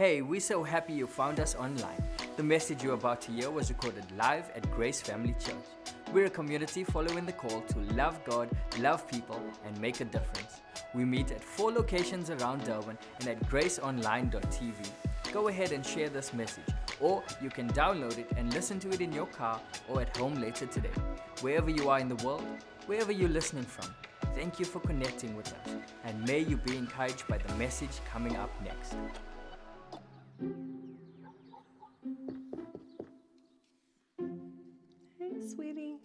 Hey, we're so happy you found us online. The message you're about to hear was recorded live at Grace Family Church. We're a community following the call to love God, love people, and make a difference. We meet at four locations around Durban and at graceonline.tv. Go ahead and share this message, or you can download it and listen to it in your car or at home later today. Wherever you are in the world, wherever you're listening from, thank you for connecting with us, and may you be encouraged by the message coming up next. Hey, sweetie.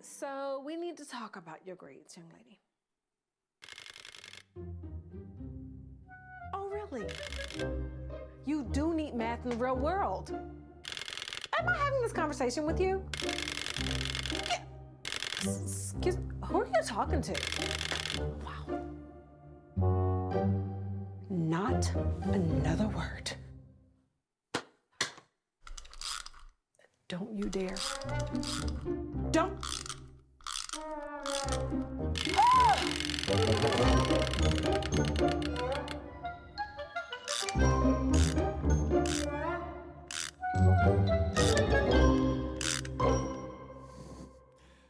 So, we need to talk about your grades, young lady. Oh, really? You do need math in the real world. Am I having this conversation with you? Excuse who are you talking to? Not another word. Don't you dare. Don't.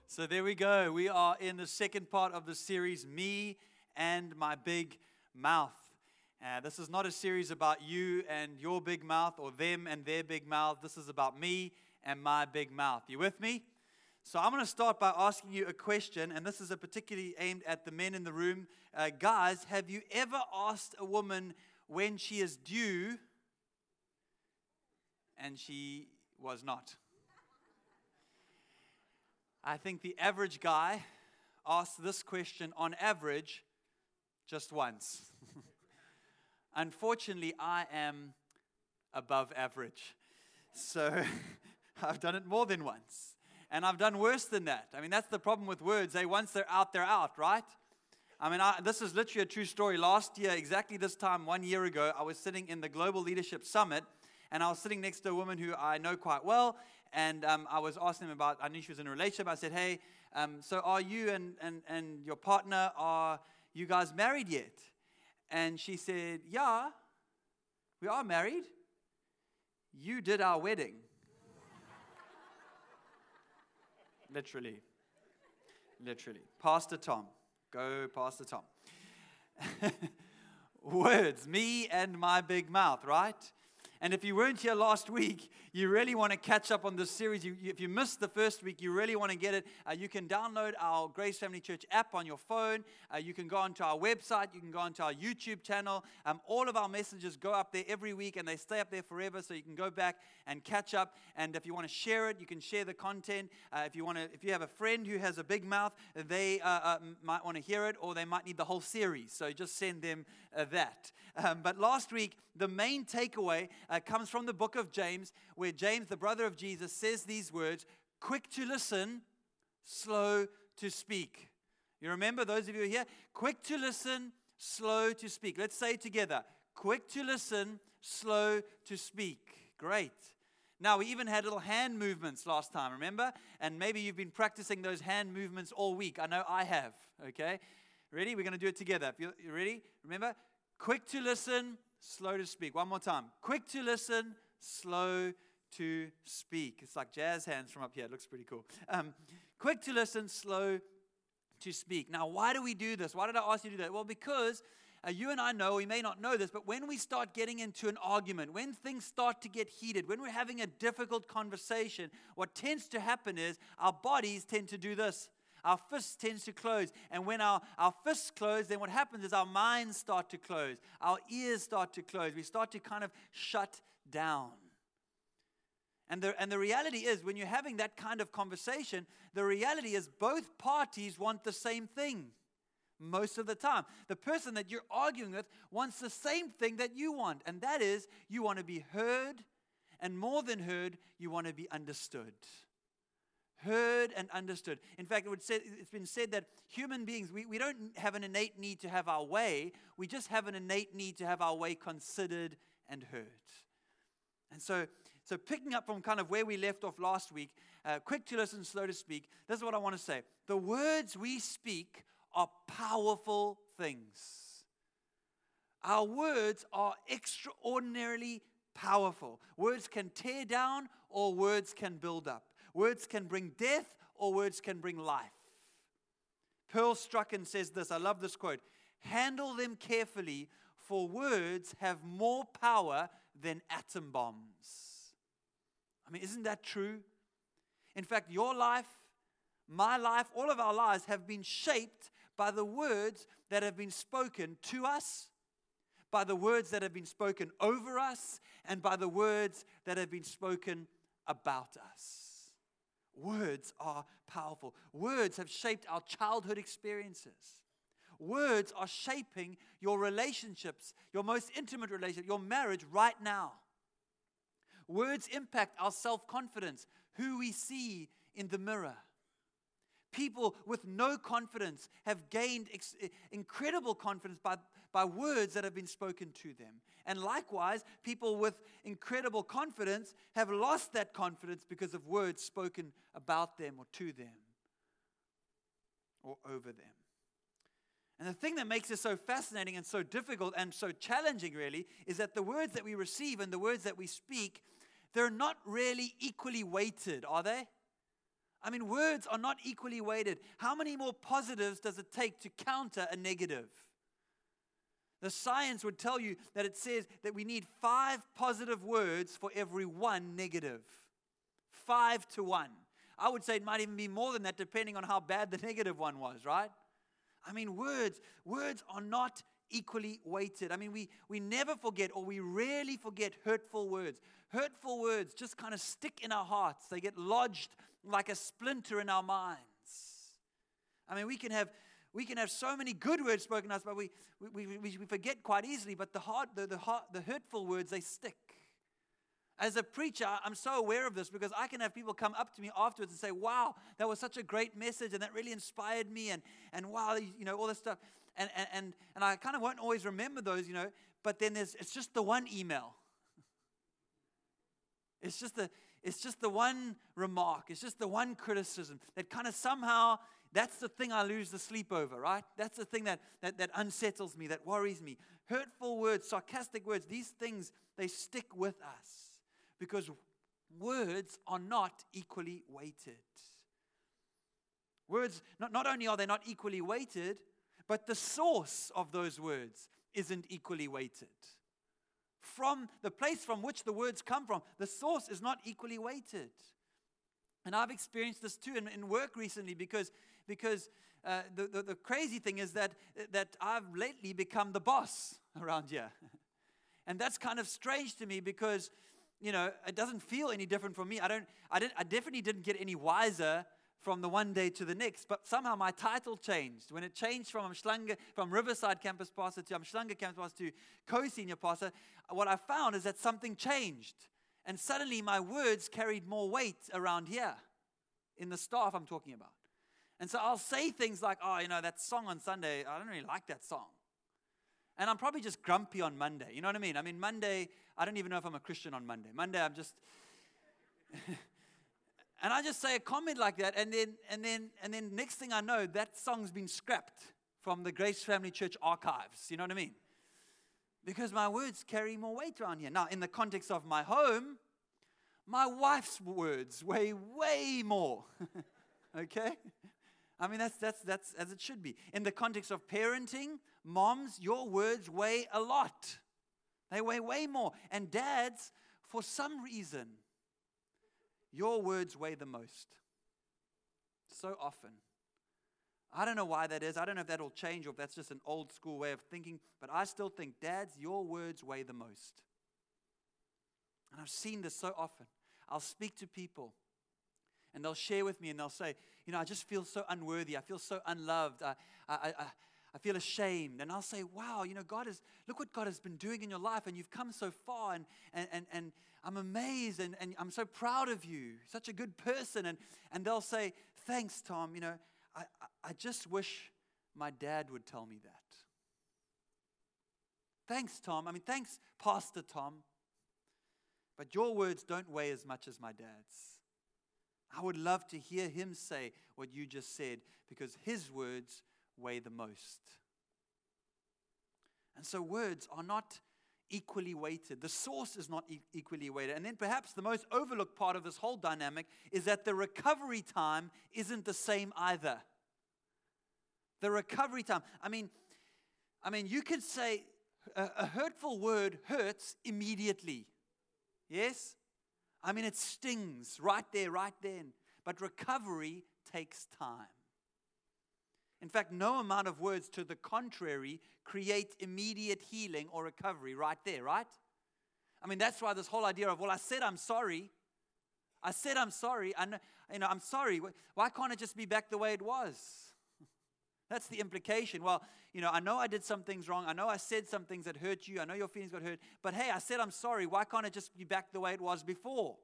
So there we go. We are in the second part of the series, Me and My Big Mouth. Uh, this is not a series about you and your big mouth or them and their big mouth. This is about me and my big mouth. You with me? So I'm going to start by asking you a question, and this is a particularly aimed at the men in the room. Uh, guys, have you ever asked a woman when she is due and she was not? I think the average guy asks this question on average just once. Unfortunately, I am above average. So I've done it more than once. And I've done worse than that. I mean, that's the problem with words. They once they're out, they're out, right? I mean, I, this is literally a true story. Last year, exactly this time, one year ago, I was sitting in the Global Leadership Summit, and I was sitting next to a woman who I know quite well, and um, I was asking them about, I knew she was in a relationship. I said, hey, um, so are you and, and, and your partner, are you guys married yet? And she said, yeah, we are married. You did our wedding. Literally. Literally. Pastor Tom. Go, Pastor Tom. Words, me and my big mouth, right? And if you weren't here last week, you really want to catch up on this series. You, if you missed the first week, you really want to get it. Uh, you can download our Grace Family Church app on your phone. Uh, you can go onto our website. You can go onto our YouTube channel. Um, all of our messages go up there every week and they stay up there forever. So you can go back and catch up. And if you want to share it, you can share the content. Uh, if you want to, if you have a friend who has a big mouth, they uh, uh, might want to hear it, or they might need the whole series. So just send them uh, that. Um, but last week, the main takeaway uh, comes from the book of James, where James, the brother of Jesus, says these words quick to listen, slow to speak. You remember, those of you here? Quick to listen, slow to speak. Let's say it together quick to listen, slow to speak. Great. Now, we even had little hand movements last time, remember? And maybe you've been practicing those hand movements all week. I know I have, okay? Ready? We're going to do it together. You're ready, remember? Quick to listen, slow to speak. One more time. Quick to listen, slow to speak. It's like jazz hands from up here. It looks pretty cool. Um, quick to listen, slow to speak. Now, why do we do this? Why did I ask you to do that? Well, because uh, you and I know, we may not know this, but when we start getting into an argument, when things start to get heated, when we're having a difficult conversation, what tends to happen is our bodies tend to do this our fists tends to close. And when our, our fists close, then what happens is our minds start to close. Our ears start to close. We start to kind of shut down. And the, and the reality is, when you're having that kind of conversation, the reality is both parties want the same thing most of the time. The person that you're arguing with wants the same thing that you want, and that is you want to be heard, and more than heard, you want to be understood heard and understood. In fact, it say, it's been said that human beings, we, we don't have an innate need to have our way, we just have an innate need to have our way considered and heard. And so, so picking up from kind of where we left off last week, uh, quick to listen, slow to speak, this is what I want to say. The words we speak are powerful things. Our words are extraordinarily powerful. Words can tear down or words can build up. Words can bring death or words can bring life. Pearl Strachan says this I love this quote Handle them carefully, for words have more power than atom bombs. I mean, isn't that true? In fact, your life, my life, all of our lives have been shaped by the words that have been spoken to us, by the words that have been spoken over us, and by the words that have been spoken about us. Words are powerful. Words have shaped our childhood experiences. Words are shaping your relationships, your most intimate relationship, your marriage right now. Words impact our self confidence, who we see in the mirror. People with no confidence have gained ex- eh, incredible confidence by, by words that have been spoken to them. And likewise, people with incredible confidence have lost that confidence because of words spoken about them or to them or over them. And the thing that makes this so fascinating and so difficult and so challenging, really, is that the words that we receive and the words that we speak, they're not really equally weighted, are they? I mean, words are not equally weighted. How many more positives does it take to counter a negative? The science would tell you that it says that we need five positive words for every one negative. Five to one. I would say it might even be more than that, depending on how bad the negative one was, right? I mean, words, words are not equally weighted. I mean, we, we never forget or we rarely forget hurtful words. Hurtful words just kind of stick in our hearts, they get lodged like a splinter in our minds. I mean, we can have. We can have so many good words spoken to us, but we, we, we, we forget quite easily. But the, hard, the, the, hard, the hurtful words, they stick. As a preacher, I'm so aware of this because I can have people come up to me afterwards and say, Wow, that was such a great message and that really inspired me, and, and wow, you know, all this stuff. And, and, and, and I kind of won't always remember those, you know, but then there's, it's just the one email. It's just the, it's just the one remark, it's just the one criticism that kind of somehow, that's the thing I lose the sleep over, right? That's the thing that, that, that unsettles me, that worries me. Hurtful words, sarcastic words, these things, they stick with us because words are not equally weighted. Words, not, not only are they not equally weighted, but the source of those words isn't equally weighted. From the place from which the words come from, the source is not equally weighted. And I've experienced this too in, in work recently because, because uh, the, the, the crazy thing is that, that I've lately become the boss around here. and that's kind of strange to me because you know, it doesn't feel any different from me. I don't, I didn't, I definitely didn't get any wiser from the one day to the next, but somehow my title changed. When it changed from Umhlanga, from Riverside Campus Pastor to Umhlanga Campus Pastor to co-senior pastor, what I found is that something changed. And suddenly my words carried more weight around here in the staff I'm talking about. And so I'll say things like, oh, you know, that song on Sunday, I don't really like that song. And I'm probably just grumpy on Monday. You know what I mean? I mean, Monday, I don't even know if I'm a Christian on Monday. Monday, I'm just. and I just say a comment like that, and then, and then, and then next thing I know, that song's been scrapped from the Grace Family Church archives. You know what I mean? Because my words carry more weight around here. Now, in the context of my home, my wife's words weigh way more. okay? I mean, that's, that's, that's as it should be. In the context of parenting, moms, your words weigh a lot. They weigh way more. And dads, for some reason, your words weigh the most. So often. I don't know why that is. I don't know if that'll change or if that's just an old school way of thinking, but I still think, dads, your words weigh the most. And I've seen this so often. I'll speak to people and they'll share with me and they'll say, You know, I just feel so unworthy. I feel so unloved. I, I, I, I feel ashamed. And I'll say, Wow, you know, God is, look what God has been doing in your life and you've come so far and, and, and, and I'm amazed and, and I'm so proud of you. Such a good person. And, and they'll say, Thanks, Tom. You know, I, I just wish my dad would tell me that. Thanks, Tom. I mean, thanks, Pastor Tom. But your words don't weigh as much as my dad's. I would love to hear him say what you just said because his words weigh the most. And so words are not equally weighted. The source is not e- equally weighted. And then perhaps the most overlooked part of this whole dynamic is that the recovery time isn't the same either. The recovery time. I mean, I mean, you could say a, a hurtful word hurts immediately. Yes? I mean, it stings right there, right then. But recovery takes time. In fact, no amount of words to the contrary create immediate healing or recovery right there, right? I mean, that's why this whole idea of, well, I said I'm sorry. I said I'm sorry. and you know, I'm sorry. Why can't it just be back the way it was? That's the implication. Well, you know, I know I did some things wrong. I know I said some things that hurt you. I know your feelings got hurt. But hey, I said I'm sorry. Why can't it just be back the way it was before?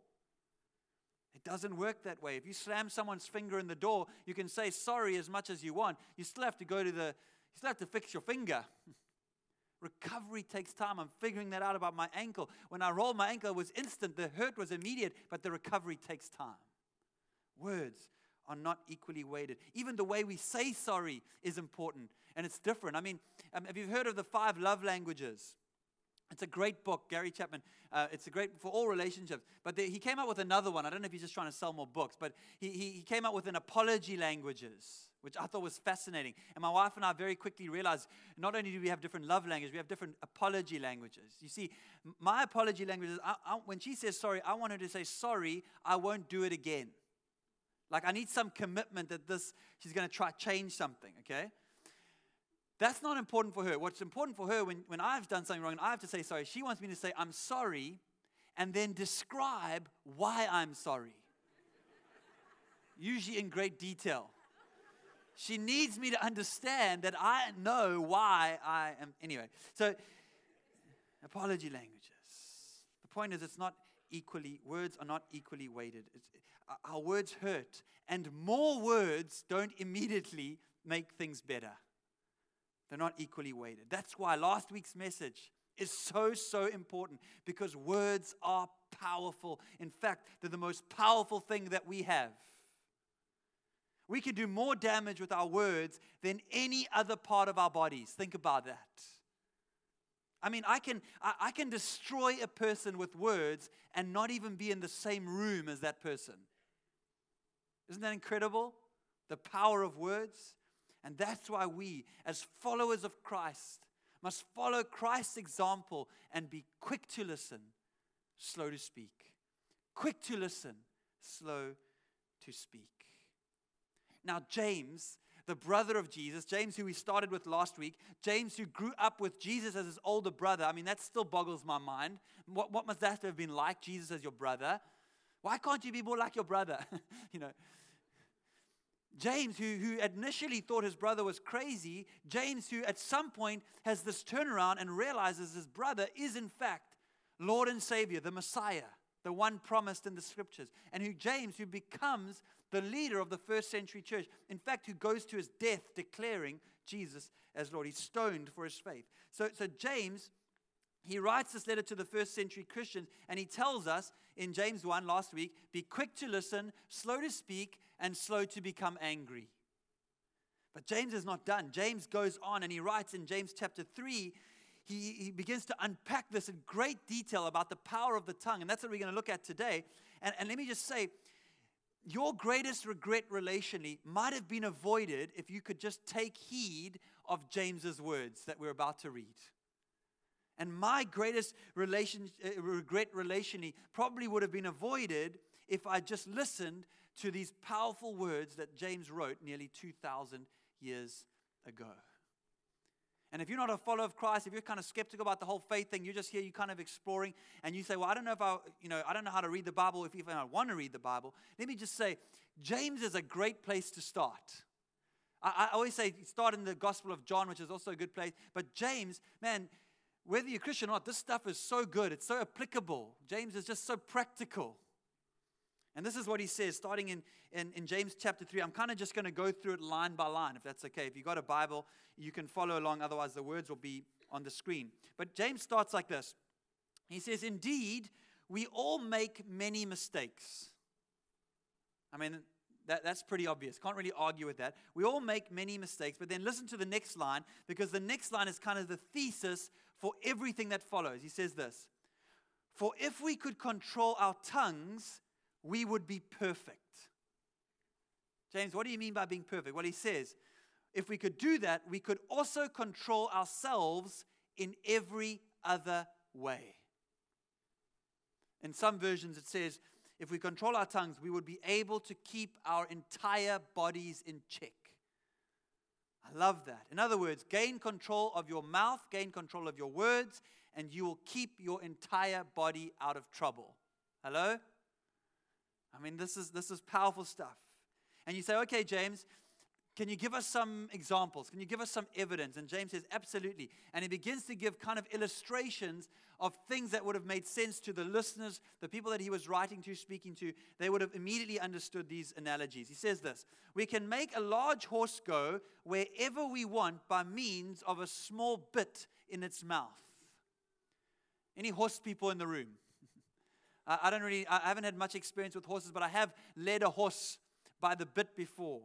It doesn't work that way. If you slam someone's finger in the door, you can say sorry as much as you want. You still have to go to the, you still have to fix your finger. Recovery takes time. I'm figuring that out about my ankle. When I rolled my ankle, it was instant. The hurt was immediate, but the recovery takes time. Words are not equally weighted. Even the way we say sorry is important, and it's different. I mean, um, have you heard of the five love languages? It's a great book, Gary Chapman. Uh, it's a great for all relationships. But the, he came out with another one. I don't know if he's just trying to sell more books, but he, he, he came out with an apology languages, which I thought was fascinating. And my wife and I very quickly realized not only do we have different love languages, we have different apology languages. You see, my apology language is I, I, when she says sorry, I want her to say, Sorry, I won't do it again. Like I need some commitment that this, she's going to try change something, okay? That's not important for her. What's important for her when, when I've done something wrong and I have to say sorry, she wants me to say, I'm sorry, and then describe why I'm sorry. Usually in great detail. She needs me to understand that I know why I am. Anyway, so apology languages. The point is, it's not equally, words are not equally weighted. It's, our words hurt, and more words don't immediately make things better. They're not equally weighted. That's why last week's message is so, so important because words are powerful. In fact, they're the most powerful thing that we have. We can do more damage with our words than any other part of our bodies. Think about that. I mean, I can, I, I can destroy a person with words and not even be in the same room as that person. Isn't that incredible? The power of words. And that's why we, as followers of Christ, must follow Christ's example and be quick to listen, slow to speak. Quick to listen, slow to speak. Now, James, the brother of Jesus, James, who we started with last week, James, who grew up with Jesus as his older brother. I mean, that still boggles my mind. What, what must that have been like, Jesus as your brother? Why can't you be more like your brother? you know, James, who, who initially thought his brother was crazy, James, who at some point has this turnaround and realizes his brother is in fact Lord and Savior, the Messiah, the one promised in the scriptures, and who James, who becomes the leader of the first century church, in fact, who goes to his death declaring Jesus as Lord. He's stoned for his faith. So, so James, he writes this letter to the first century Christians, and he tells us in James 1 last week be quick to listen, slow to speak, and slow to become angry. But James is not done. James goes on and he writes in James chapter 3, he, he begins to unpack this in great detail about the power of the tongue. And that's what we're going to look at today. And, and let me just say, your greatest regret relationally might have been avoided if you could just take heed of James's words that we're about to read. And my greatest relation, uh, regret relationally probably would have been avoided if I just listened to these powerful words that James wrote nearly 2,000 years ago. And if you're not a follower of Christ, if you're kind of skeptical about the whole faith thing, you're just here, you're kind of exploring, and you say, Well, I don't know if I, you know, I don't know how to read the Bible, if even I want to read the Bible. Let me just say, James is a great place to start. I, I always say start in the Gospel of John, which is also a good place. But James, man, whether you're Christian or not, this stuff is so good. It's so applicable. James is just so practical. And this is what he says, starting in, in, in James chapter 3. I'm kind of just going to go through it line by line, if that's okay. If you've got a Bible, you can follow along, otherwise, the words will be on the screen. But James starts like this He says, Indeed, we all make many mistakes. I mean, That, that's pretty obvious. Can't really argue with that. We all make many mistakes, but then listen to the next line because the next line is kind of the thesis for everything that follows. He says this For if we could control our tongues, we would be perfect. James, what do you mean by being perfect? Well, he says, if we could do that, we could also control ourselves in every other way. In some versions, it says, if we control our tongues, we would be able to keep our entire bodies in check. I love that. In other words, gain control of your mouth, gain control of your words, and you will keep your entire body out of trouble. Hello? I mean, this is, this is powerful stuff. And you say, okay, James, can you give us some examples? Can you give us some evidence? And James says, Absolutely. And he begins to give kind of illustrations of things that would have made sense to the listeners, the people that he was writing to, speaking to. They would have immediately understood these analogies. He says this We can make a large horse go wherever we want by means of a small bit in its mouth. Any horse people in the room? I don't really, I haven't had much experience with horses, but I have led a horse by the bit before.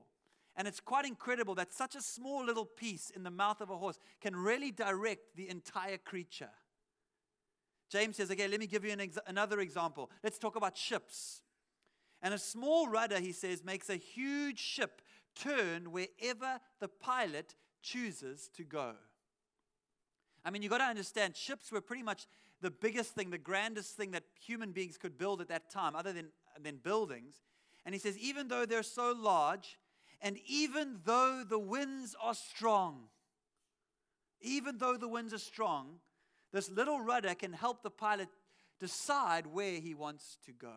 And it's quite incredible that such a small little piece in the mouth of a horse can really direct the entire creature. James says, okay, let me give you an ex- another example. Let's talk about ships. And a small rudder, he says, makes a huge ship turn wherever the pilot chooses to go. I mean, you've got to understand, ships were pretty much the biggest thing, the grandest thing that human beings could build at that time, other than, than buildings. And he says, even though they're so large, and even though the winds are strong, even though the winds are strong, this little rudder can help the pilot decide where he wants to go.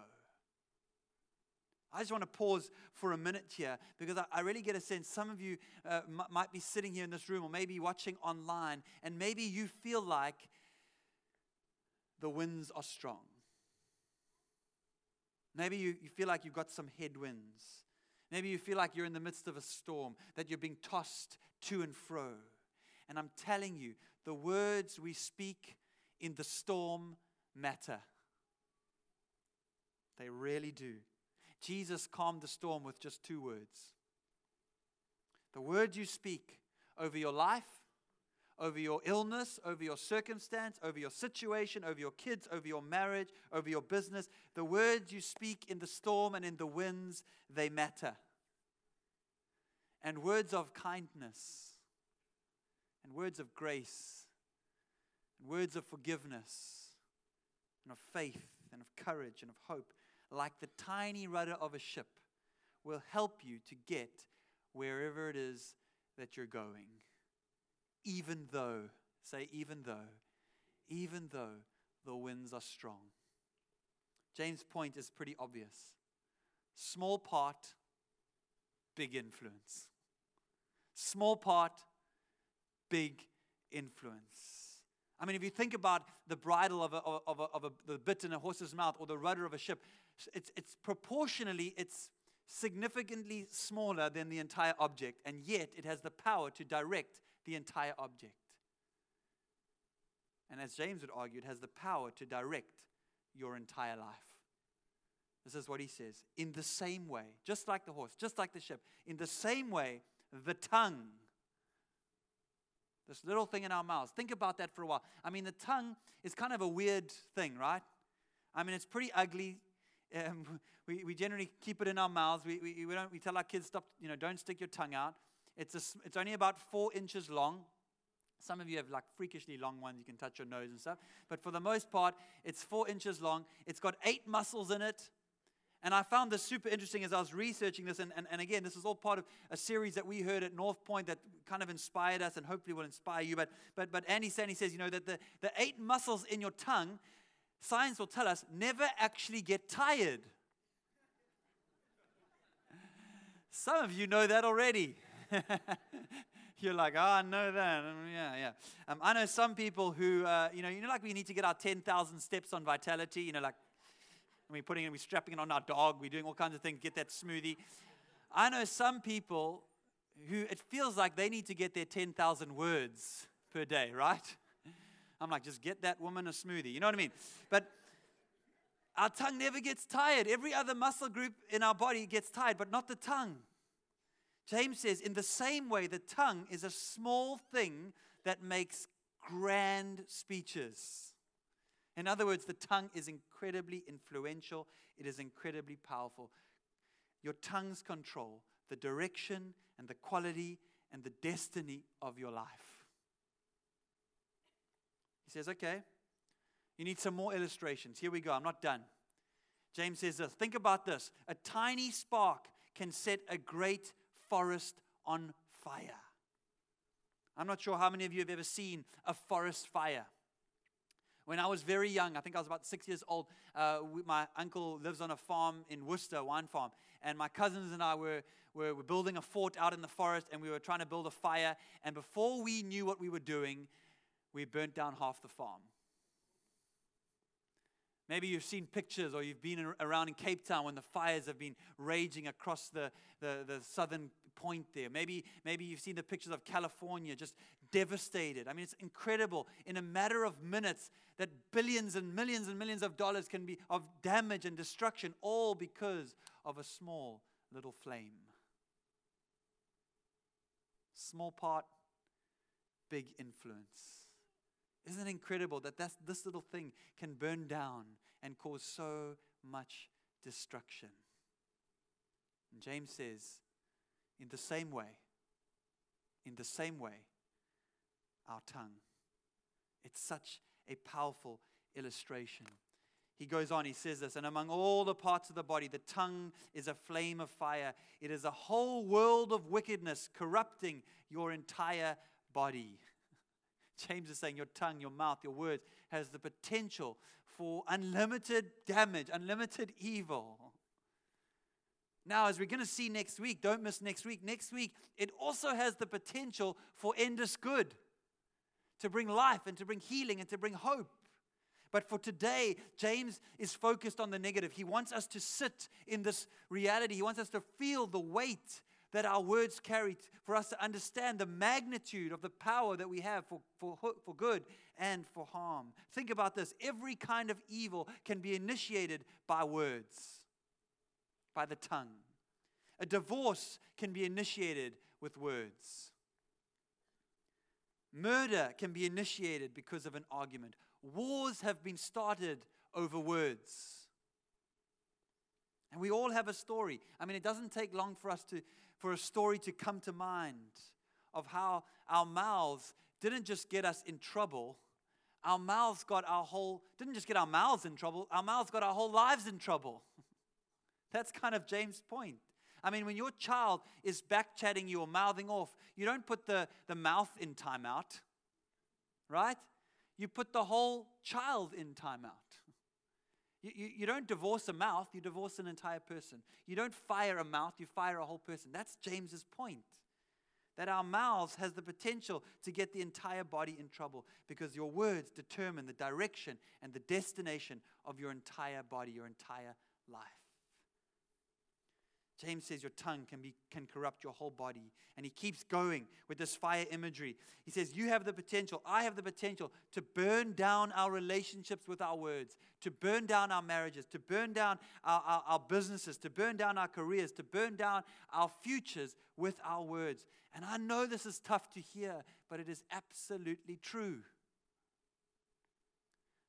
I just want to pause for a minute here because I, I really get a sense some of you uh, m- might be sitting here in this room or maybe watching online, and maybe you feel like the winds are strong. Maybe you, you feel like you've got some headwinds. Maybe you feel like you're in the midst of a storm, that you're being tossed to and fro. And I'm telling you, the words we speak in the storm matter. They really do. Jesus calmed the storm with just two words. The words you speak over your life, over your illness, over your circumstance, over your situation, over your kids, over your marriage, over your business. The words you speak in the storm and in the winds, they matter. And words of kindness, and words of grace, and words of forgiveness, and of faith, and of courage, and of hope, like the tiny rudder of a ship, will help you to get wherever it is that you're going even though, say, even though, even though the winds are strong. James' point is pretty obvious small part, big influence. Small part, big influence. I mean, if you think about the bridle of, a, of, a, of a, the bit in a horse's mouth or the rudder of a ship, it's, it's proportionally, it's significantly smaller than the entire object, and yet it has the power to direct the entire object. And as James would argue, it has the power to direct your entire life. This is what he says. In the same way, just like the horse, just like the ship, in the same way, the tongue, this little thing in our mouths, think about that for a while. I mean, the tongue is kind of a weird thing, right? I mean, it's pretty ugly. Um, we, we generally keep it in our mouths. We, we, we, don't, we tell our kids, stop, you know, don't stick your tongue out. It's, a, it's only about four inches long. Some of you have like freakishly long ones, you can touch your nose and stuff. But for the most part, it's four inches long. It's got eight muscles in it. And I found this super interesting as I was researching this. And, and, and again, this is all part of a series that we heard at North Point that kind of inspired us and hopefully will inspire you. But, but, but Andy Stanley says, you know, that the, the eight muscles in your tongue, science will tell us, never actually get tired. Some of you know that already. You're like, oh, I know that. Um, yeah, yeah. Um, I know some people who, uh, you know, you know, like we need to get our 10,000 steps on vitality, you know, like we're putting it, we're strapping it on our dog, we're doing all kinds of things, get that smoothie. I know some people who it feels like they need to get their 10,000 words per day, right? I'm like, just get that woman a smoothie. You know what I mean? But Our tongue never gets tired. Every other muscle group in our body gets tired, but not the tongue. James says, in the same way, the tongue is a small thing that makes grand speeches. In other words, the tongue is incredibly influential, it is incredibly powerful. Your tongues control the direction and the quality and the destiny of your life. He says, okay, you need some more illustrations. Here we go. I'm not done. James says this Think about this. A tiny spark can set a great forest on fire. I'm not sure how many of you have ever seen a forest fire. When I was very young, I think I was about six years old, uh, we, my uncle lives on a farm in Worcester, wine farm, and my cousins and I were, were, were building a fort out in the forest, and we were trying to build a fire. And before we knew what we were doing, we burnt down half the farm. Maybe you've seen pictures or you've been around in Cape Town when the fires have been raging across the, the, the, southern point there. Maybe, maybe you've seen the pictures of California just devastated. I mean, it's incredible. In a matter of minutes, that billions and millions and millions of dollars can be of damage and destruction, all because of a small little flame. Small part, big influence. Isn't it incredible that that's, this little thing can burn down and cause so much destruction? And James says, in the same way, in the same way, our tongue. It's such a powerful illustration. He goes on, he says this, and among all the parts of the body, the tongue is a flame of fire. It is a whole world of wickedness, corrupting your entire body. James is saying your tongue, your mouth, your words has the potential for unlimited damage, unlimited evil. Now, as we're going to see next week, don't miss next week. Next week, it also has the potential for endless good, to bring life and to bring healing and to bring hope. But for today, James is focused on the negative. He wants us to sit in this reality. He wants us to feel the weight that our words carry, for us to understand the magnitude of the power that we have for, for, for good and for harm. Think about this every kind of evil can be initiated by words, by the tongue. A divorce can be initiated with words. Murder can be initiated because of an argument. Wars have been started over words. And we all have a story. I mean, it doesn't take long for us to, for a story to come to mind of how our mouths didn't just get us in trouble, our mouths got our whole, didn't just get our mouths in trouble, our mouths got our whole lives in trouble. That's kind of James' point. I mean, when your child is back chatting you or mouthing off, you don't put the, the mouth in timeout, right? You put the whole child in timeout. You, you, you, don't divorce a mouth, you divorce an entire person. You don't fire a mouth, you fire a whole person. That's James's point. That our mouths has the potential to get the entire body in trouble because your words determine the direction and the destination of your entire body, your entire life. James says your tongue can, be, can corrupt your whole body. And he keeps going with this fire imagery. He says, You have the potential, I have the potential to burn down our relationships with our words, to burn down our marriages, to burn down our, our, our businesses, to burn down our careers, to burn down our futures with our words. And I know this is tough to hear, but it is absolutely true.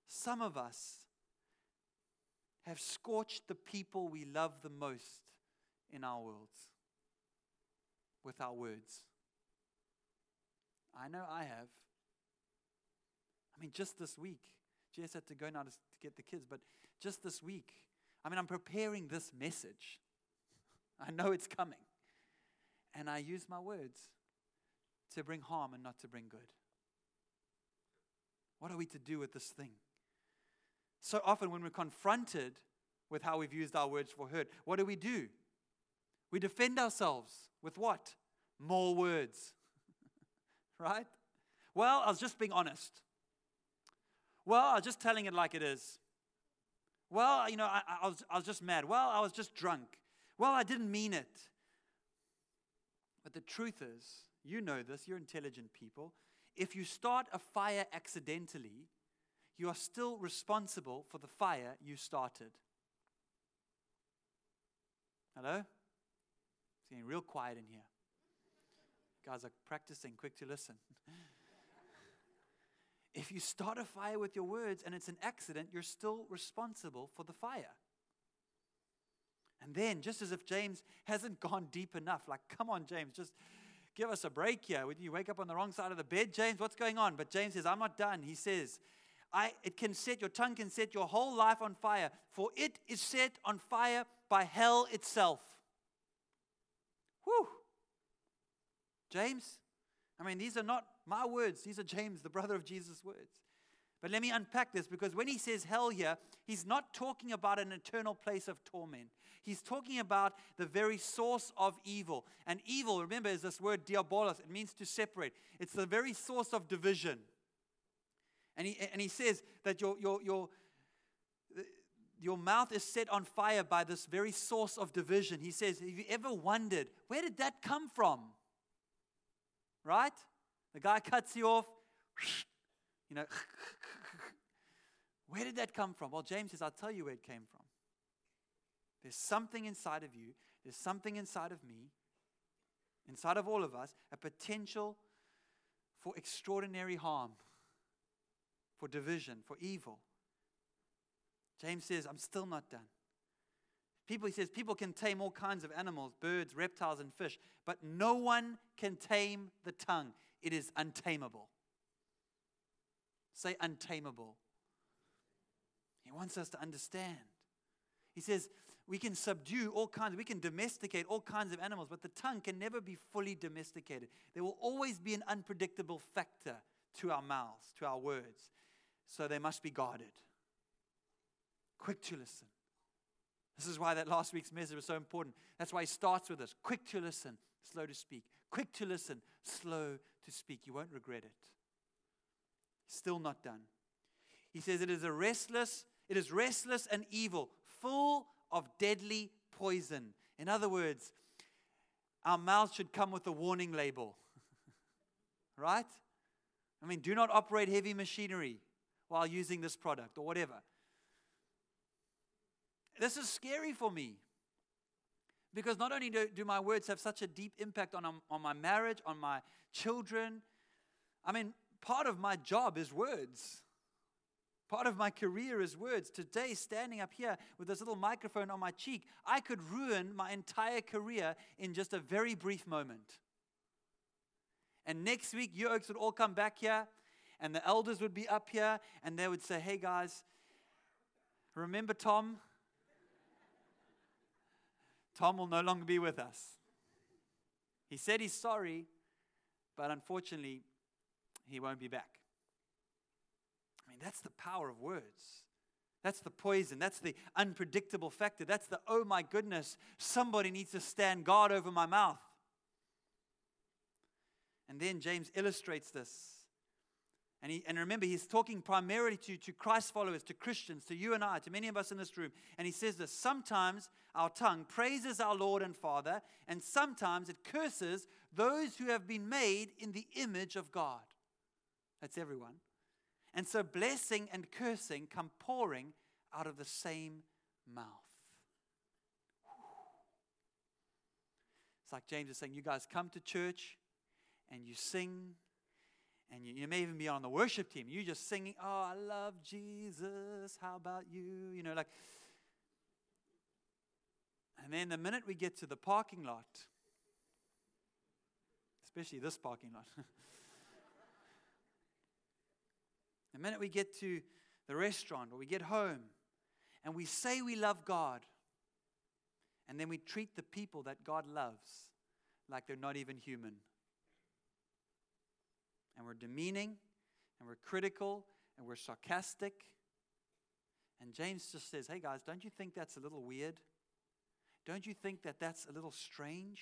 Some of us have scorched the people we love the most in our worlds with our words. I know I have. I mean, just this week, Jess had to go now to, to get the kids, but just this week, I mean, I'm preparing this message. I know it's coming. And I use my words to bring harm and not to bring good. What are we to do with this thing? So often, when we're confronted with how we've used our words for hurt, what do we do? We defend ourselves with what? More words. right? Well, I was just being honest. Well, I was just telling it like it is. Well, you know, I, I, was, I was just mad. Well, I was just drunk. Well, I didn't mean it. But the truth is, you know this, you're intelligent people. If you start a fire accidentally, you are still responsible for the fire you started. Hello? Getting real quiet in here. Guys are practicing, quick to listen. if you start a fire with your words and it's an accident, you're still responsible for the fire. And then, just as if James hasn't gone deep enough, like, come on, James, just give us a break here. Would you wake up on the wrong side of the bed, James? What's going on? But James says, I'm not done. He says, I, it can set, your tongue can set your whole life on fire, for it is set on fire by hell itself. Whew. James, I mean, these are not my words, these are James, the brother of Jesus' words. But let me unpack this because when he says hell here, he's not talking about an eternal place of torment. He's talking about the very source of evil. And evil, remember, is this word diabolos. It means to separate, it's the very source of division. And he, and he says that your, your, your, your mouth is set on fire by this very source of division. He says, Have you ever wondered, where did that come from? Right? The guy cuts you off, you know, where did that come from? Well, James says, I'll tell you where it came from. There's something inside of you, there's something inside of me, inside of all of us, a potential for extraordinary harm, for division, for evil. James says, I'm still not done. People, he says, people can tame all kinds of animals, birds, reptiles, and fish, but no one can tame the tongue. It is untamable. Say untamable. He wants us to understand. He says, we can subdue all kinds, we can domesticate all kinds of animals, but the tongue can never be fully domesticated. There will always be an unpredictable factor to our mouths, to our words. So they must be guarded. Quick to listen. This is why that last week's message was so important. That's why he starts with this quick to listen, slow to speak. Quick to listen, slow to speak. You won't regret it. Still not done. He says it is a restless, it is restless and evil, full of deadly poison. In other words, our mouths should come with a warning label. right? I mean, do not operate heavy machinery while using this product or whatever. This is scary for me. Because not only do, do my words have such a deep impact on, um, on my marriage, on my children, I mean, part of my job is words. Part of my career is words. Today, standing up here with this little microphone on my cheek, I could ruin my entire career in just a very brief moment. And next week, you oaks would all come back here, and the elders would be up here, and they would say, Hey guys, remember Tom? Tom will no longer be with us. He said he's sorry, but unfortunately, he won't be back I mean, that's the power of words. That's the poison. That's the unpredictable factor. That's the, oh my goodness, somebody needs to stand guard over my mouth. And then James illustrates this. And, he, and remember, he's talking primarily to, to Christ followers, to Christians, to you and I, to many of us in this room. And he says this Sometimes our tongue praises our Lord and Father, and sometimes it curses those who have been made in the image of God. That's everyone. And so blessing and cursing come pouring out of the same mouth. It's like James is saying, you guys come to church and you sing, and you, you may even be on the worship team. You're just singing, oh, I love Jesus. How about you? You know, like. And then the minute we get to the parking lot, especially this parking lot. The minute we get to the restaurant or we get home and we say we love God, and then we treat the people that God loves like they're not even human. And we're demeaning, and we're critical, and we're sarcastic. And James just says, Hey guys, don't you think that's a little weird? Don't you think that that's a little strange?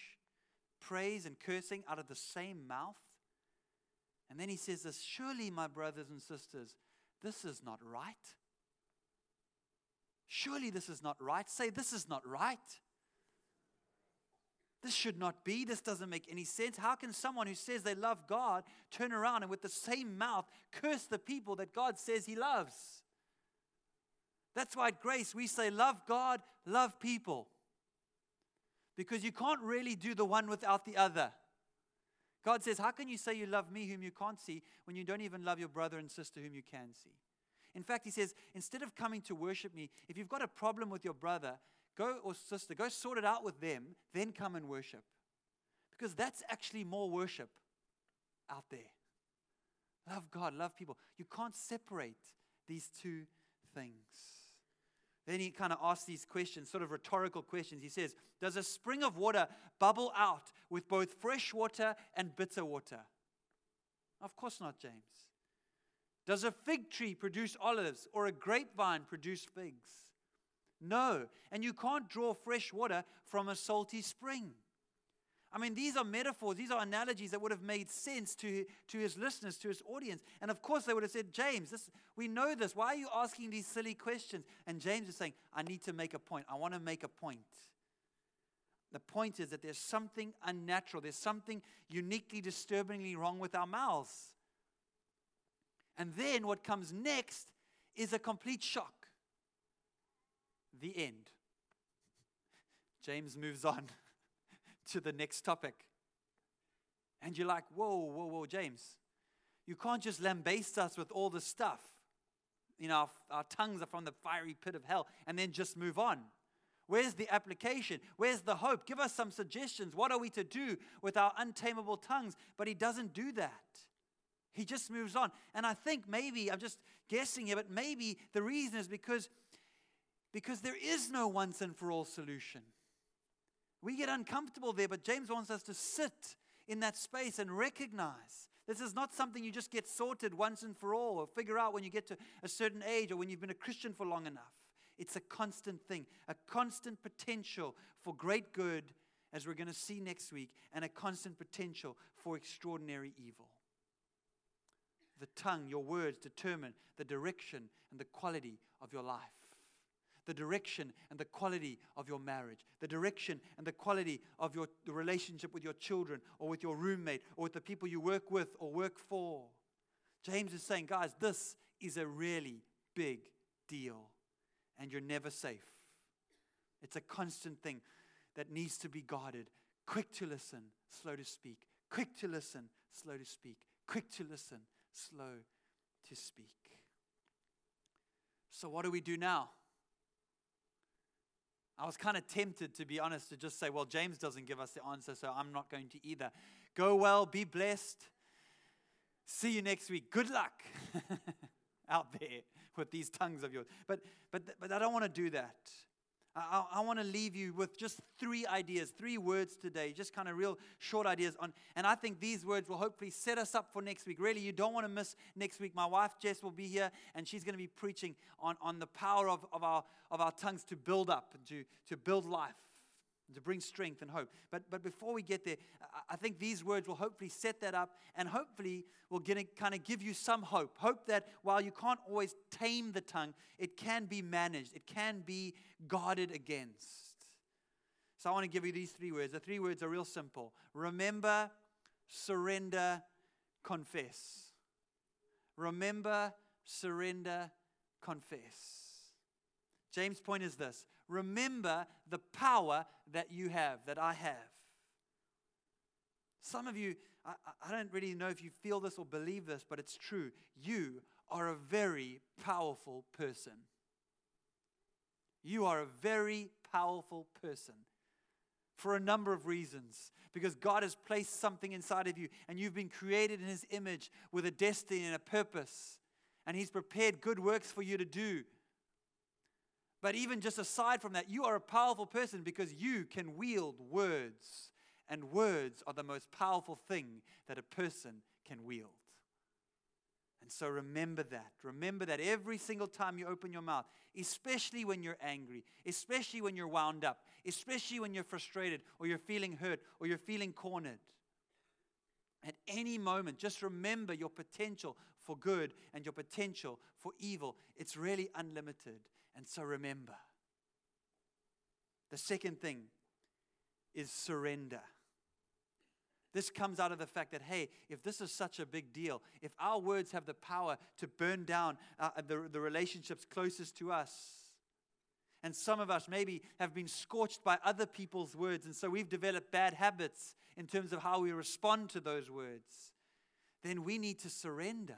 Praise and cursing out of the same mouth? And then he says this Surely, my brothers and sisters, this is not right. Surely this is not right. Say, this is not right. This should not be. This doesn't make any sense. How can someone who says they love God turn around and with the same mouth curse the people that God says he loves? That's why at Grace we say, love God, love people. Because you can't really do the one without the other. God says, How can you say you love me whom you can't see when you don't even love your brother and sister whom you can see? In fact, He says, Instead of coming to worship me, if you've got a problem with your brother, go or sister, go sort it out with them, then come and worship. Because that's actually more worship out there. Love God, love people. You can't separate these two things. Then he kind of asks these questions, sort of rhetorical questions. He says, Does a spring of water bubble out with both fresh water and bitter water? Of course not, James. Does a fig tree produce olives or a grapevine produce figs? No. And you can't draw fresh water from a salty spring. I mean, these are metaphors, these are analogies that would have made sense to, to his listeners, to his audience. And of course, they would have said, James, this, we know this. Why are you asking these silly questions? And James is saying, I need to make a point. I want to make a point. The point is that there's something unnatural, there's something uniquely, disturbingly wrong with our mouths. And then what comes next is a complete shock. The end. James moves on to the next topic. And you're like, whoa, whoa, whoa, James, you can't just lambaste us with all this stuff. You know, our, our tongues are from the fiery pit of hell, and then just move on. Where's the application? Where's the hope? Give us some suggestions. What are we to do with our untamable tongues? But he doesn't do that. He just moves on. And I think maybe, I'm just guessing here, but maybe the reason is because, because there is no once and for all solution. We get uncomfortable there, but James wants us to sit in that space and recognize this is not something you just get sorted once and for all or figure out when you get to a certain age or when you've been a Christian for long enough. It's a constant thing, a constant potential for great good, as we're going to see next week, and a constant potential for extraordinary evil. The tongue, your words, determine the direction and the quality of your life the direction and the quality of your marriage, the direction and the quality of your the relationship with your children or with your roommate or with the people you work with or work for. James is saying, guys, this is a really big deal and you're never safe. It's a constant thing that needs to be guarded. Quick to listen, slow to speak. Quick to listen, slow to speak. Quick to listen, slow to speak. So, what do we do now? I was kind of tempted, to be honest, to just say, well, James doesn't give us the answer, so I'm not going to either. Go well, be blessed. See you next week. Good luck out there with these tongues of yours. But, but, but I don't want to do that. I, I want to leave you with just three ideas, three words today, just kind of real short ideas on. And I think these words will hopefully set us up for next week. Really, you don't want to miss next week. My wife Jess will be here, and she's going to be preaching on, on the power of, of, our, of our tongues to build up, to, to build life to bring strength and hope. But, but before we get there, I think these words will hopefully set that up and hopefully will get, kind of give you some hope. Hope that while you can't always tame the tongue, it can be managed, it can be guarded against. So I want to give you these three words. The three words are real simple remember, surrender, confess. Remember, surrender, confess. James' point is this remember the power that you have, that I have. Some of you, I, I, don't really know if you feel this or believe this, but it's true. You are a very powerful person. You are a very powerful person for a number of reasons. Because God has placed something inside of you, and you've been created in His image with a destiny and a purpose. And He's prepared good works for you to do. But even just aside from that, you are a powerful person because you can wield words. And words are the most powerful thing that a person can wield. And so remember that. Remember that every single time you open your mouth, especially when you're angry, especially when you're wound up, especially when you're frustrated or you're feeling hurt or you're feeling cornered. At any moment, just remember your potential for good and your potential for evil. It's really unlimited. And so remember. The second thing is surrender. This comes out of the fact that, hey, if this is such a big deal, if our words have the power to burn down uh, the, the relationships closest to us, and some of us maybe have been scorched by other people's words, and so we've developed bad habits in terms of how we respond to those words, then we need to surrender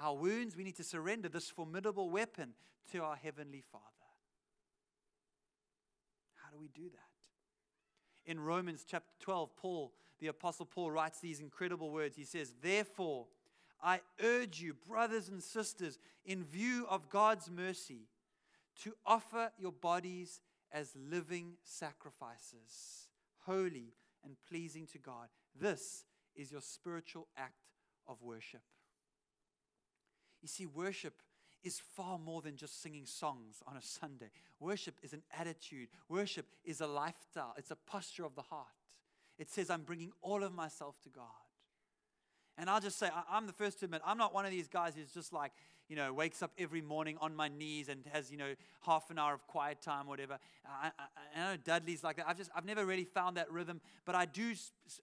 our wounds. We need to surrender this formidable weapon to our Heavenly Father. How do we do that? In Romans chapter 12, Paul the Apostle Paul writes these incredible words. He says, Therefore, I urge you, brothers and sisters, in view of God's mercy, to offer your bodies as living sacrifices, holy and pleasing to God. This is your spiritual act of worship. You see, worship is far more than just singing songs on a Sunday. Worship is an attitude, worship is a lifestyle, it's a posture of the heart. It says, I'm bringing all of myself to God. And I'll just say, I'm the first to admit, I'm not one of these guys who's just like, you know, wakes up every morning on my knees and has, you know, half an hour of quiet time, whatever. I, I, I know Dudley's like that. I've just, I've never really found that rhythm, but I do,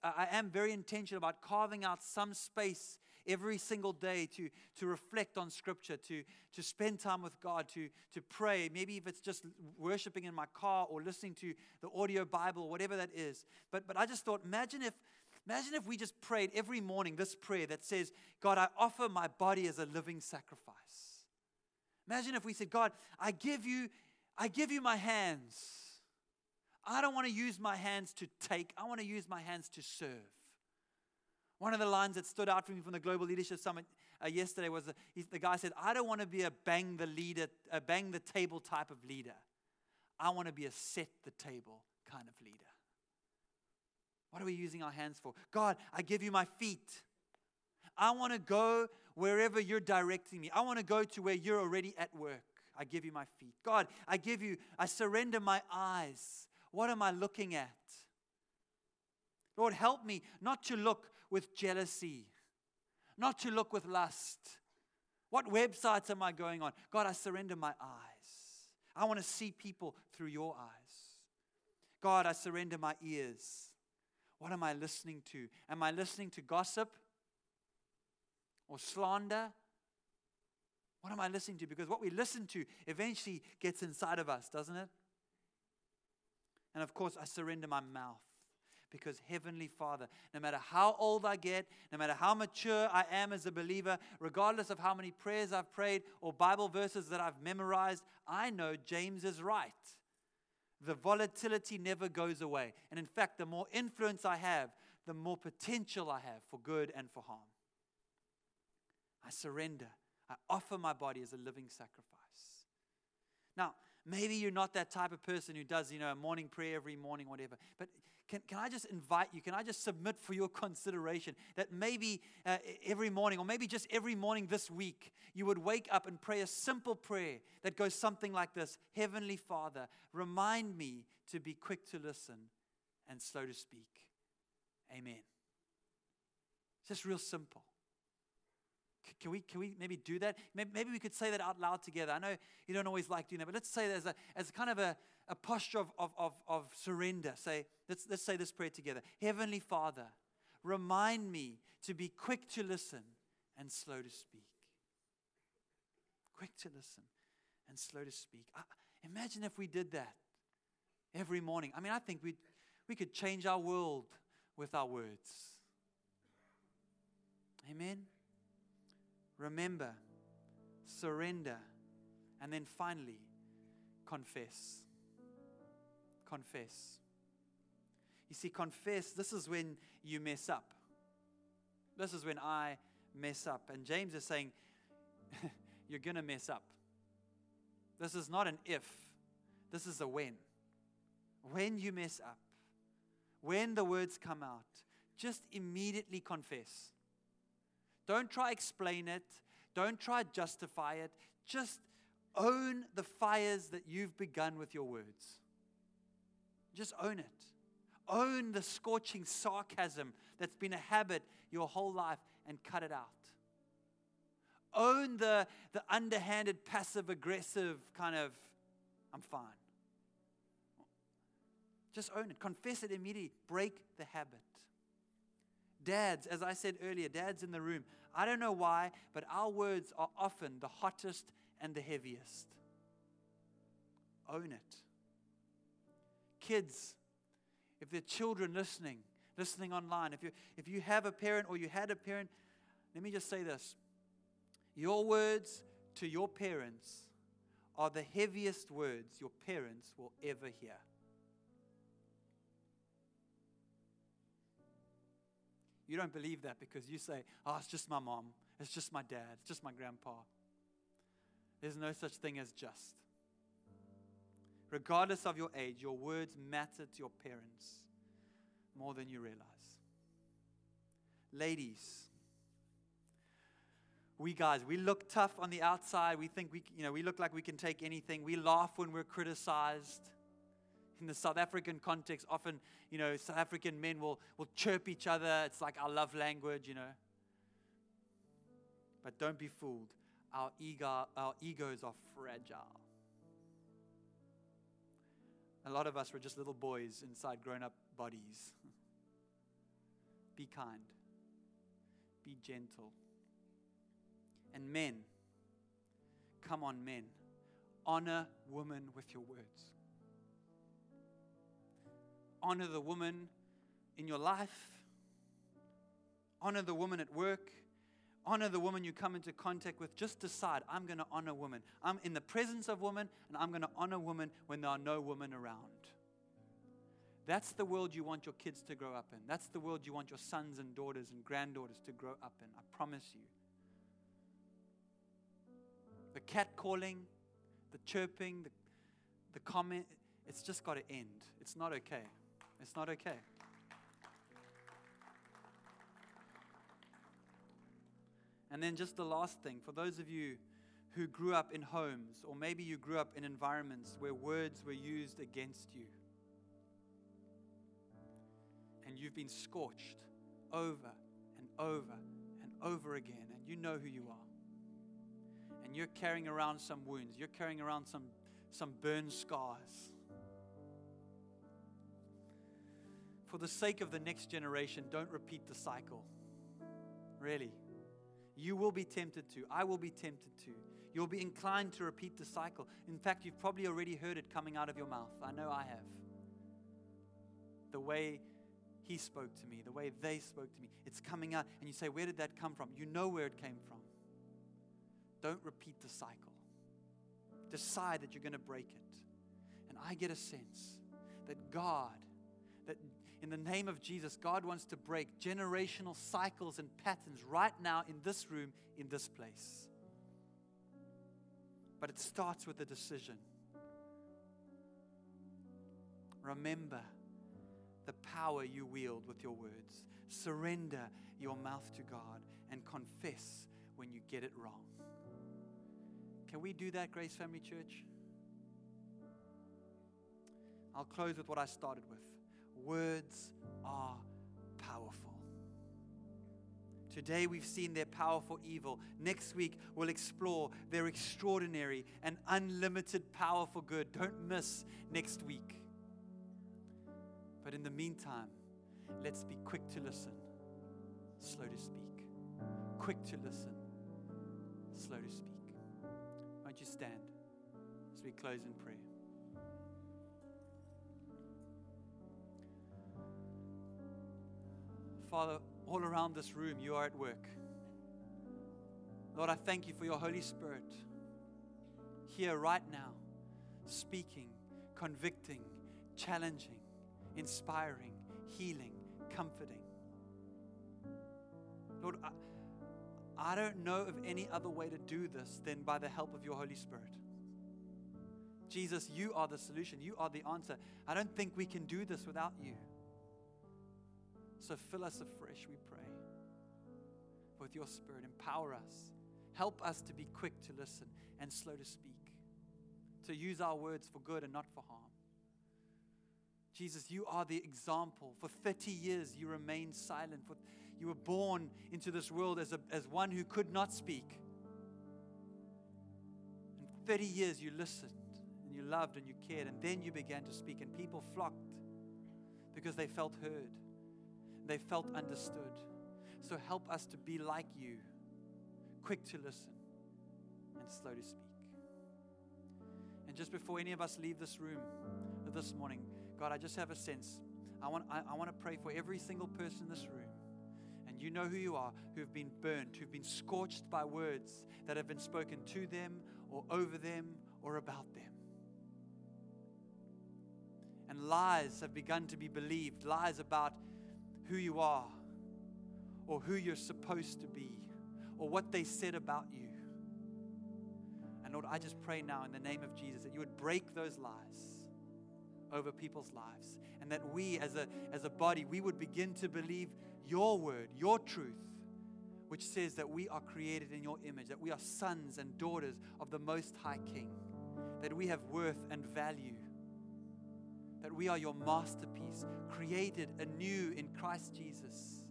I am very intentional about carving out some space every single day to, to reflect on Scripture, to, to spend time with God, to, to pray. Maybe if it's just worshiping in my car or listening to the audio Bible, whatever that is. But, but I just thought, imagine if, imagine if we just prayed every morning this prayer that says, God, I offer my body as a living sacrifice. Imagine if we said, God, I give you, I give you my hands. I don't want to use my hands to take, I want to use my hands to serve. One of the lines that stood out for me from the Global Leadership Summit uh, yesterday was the, the guy said, I don't want to be a bang the leader, a bang the table type of leader. I want to be a set the table kind of leader. What are we using our hands for? God, I give you my feet. I want to go wherever you're directing me. I want to go to where you're already at work. I give you my feet. God, I give you, I surrender my eyes. What am I looking at? Lord, help me not to look with jealousy, not to look with lust. What websites am I going on? God, I surrender my eyes. I want to see people through your eyes. God, I surrender my ears. What am I listening to? Am I listening to gossip or slander? What am I listening to? Because what we listen to eventually gets inside of us, doesn't it? And of course, I surrender my mouth because Heavenly Father, no matter how old I get, no matter how mature I am as a believer, regardless of how many prayers I've prayed or Bible verses that I've memorized, I know James is right. The volatility never goes away. And in fact, the more influence I have, the more potential I have for good and for harm. I surrender. I offer my body as a living sacrifice. Now, maybe you're not that type of person who does, you know, a morning prayer every morning, whatever. But can, can I just invite you? Can I just submit for your consideration that maybe uh, every morning, or maybe just every morning this week, you would wake up and pray a simple prayer that goes something like this Heavenly Father, remind me to be quick to listen and slow to speak. Amen. It's just real simple. Can we, can we maybe do that? Maybe we could say that out loud together. I know you don't always like doing that, but let's say that as, a, as kind of a, a posture of, of, of, of surrender. Say, let's, let's say this prayer together. Heavenly Father, remind me to be quick to listen and slow to speak. Quick to listen and slow to speak. I, imagine if we did that every morning. I mean, I think we we could change our world with our words. Amen. Remember, surrender, and then finally, confess confess. You see, confess, this is when you mess up. This is when I mess up. And James is saying, you're going to mess up. This is not an if, this is a when. When you mess up, when the words come out, just immediately confess. Don't try explain it. Don't try justify it. Just own the fires that you've begun with your words. Just own it. Own the scorching sarcasm that's been a habit your whole life and cut it out. Own the, the underhanded, passive aggressive kind of, I'm fine. Just own it. Confess it immediately. Break the habit. Dads, as I said earlier, dads in the room, I don't know why, but our words are often the hottest and the heaviest. Own it. Kids, if there are children listening, listening online, if you, if you have a parent or you had a parent, let me just say this. Your words to your parents are the heaviest words your parents will ever hear. You don't believe that because you say, oh, it's just my mom, it's just my dad, it's just my grandpa. There's no such thing as just. Regardless of your age, your words matter to your parents more than you realize. Ladies, we guys, we look tough on the outside. We think we, you know, we look like we can take anything. We laugh when we're criticized in the South African context, often, you know, South African men will, will chirp each other. It's like our love language, you know. But don't be fooled. Our, ego, our egos are fragile. A lot of us were just little boys inside grown up bodies. be kind, be gentle. And men, come on, men, honor women with your words honor the woman in your life, honor the woman at work, honor the woman you come into contact with. Just decide, I'm going to honor women. I'm in the presence of women, and I'm going to honor women when there are no women around. That's the world you want your kids to grow up in. That's the world you want your sons and daughters and granddaughters to grow up in. I promise you. The cat calling, the chirping, the, the comment, it's just got to end. It's not okay. It's not okay. And then, just the last thing for those of you who grew up in homes, or maybe you grew up in environments where words were used against you, and you've been scorched over and over and over again, and you know who you are, and you're carrying around some wounds, you're carrying around some, some burned scars. For the sake of the next generation, don't repeat the cycle. Really. You will be tempted to. I will be tempted to. You'll be inclined to repeat the cycle. In fact, you've probably already heard it coming out of your mouth. I know I have. The way he spoke to me, the way they spoke to me, it's coming out. And you say, Where did that come from? You know where it came from. Don't repeat the cycle. Decide that you're going to break it. And I get a sense that God, in the name of Jesus, God wants to break generational cycles and patterns right now in this room, in this place. But it starts with a decision. Remember the power you wield with your words. Surrender your mouth to God and confess when you get it wrong. Can we do that, Grace Family Church? I'll close with what I started with. Words are powerful. Today we've seen their powerful evil. Next week we'll explore their extraordinary and unlimited power for good. Don't miss next week. But in the meantime, let's be quick to listen, slow to speak. Quick to listen, slow to speak. Won't you stand as we close in prayer? Father, all around this room, you are at work. Lord, I thank you for your Holy Spirit here right now, speaking, convicting, challenging, inspiring, healing, comforting. Lord, I, I don't know of any other way to do this than by the help of your Holy Spirit. Jesus, you are the solution. You are the answer. I don't think we can do this without you. So fill us afresh, we pray, with your Spirit. Empower us. Help us to be quick to listen and slow to speak, to use our words for good and not for harm. Jesus, you are the example. For 30 years, you remained silent. For, you were born into this world as, a, as one who could not speak. And 30 years, you listened and you loved and you cared. And then you began to speak, and people flocked because they felt heard, they felt understood. So help us to be like you, quick to listen and slow to speak. And just before any of us leave this room this morning, God, I just have a sense. I want, I, I want to pray for every single person in this room. And you know who you are, who've been burned, who've been scorched by words that have been spoken to them or over them or about them. And lies have begun to be believed lies about who you are or who you're supposed to be or what they said about you. And Lord, I just pray now in the name of Jesus that you would break those lies over people's lives and that we as a, as a body, we would begin to believe your word, your truth, which says that we are created in your image, that we are sons and daughters of the Most High King, that we have worth and value, that we are your masterpiece, created anew in Christ Jesus.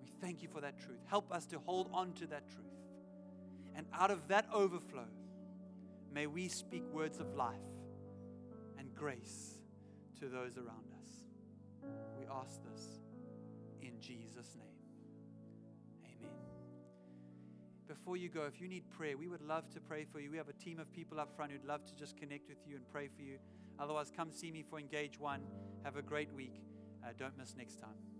We thank you for that truth. Help us to hold on to that truth. And out of that overflow, may we speak words of life and grace to those around us. We ask this in Jesus' name. Before you go, if you need prayer, we would love to pray for you. We have a team of people up front who'd love to just connect with you and pray for you. Otherwise, come see me for Engage One. Have a great week. Uh, don't miss next time.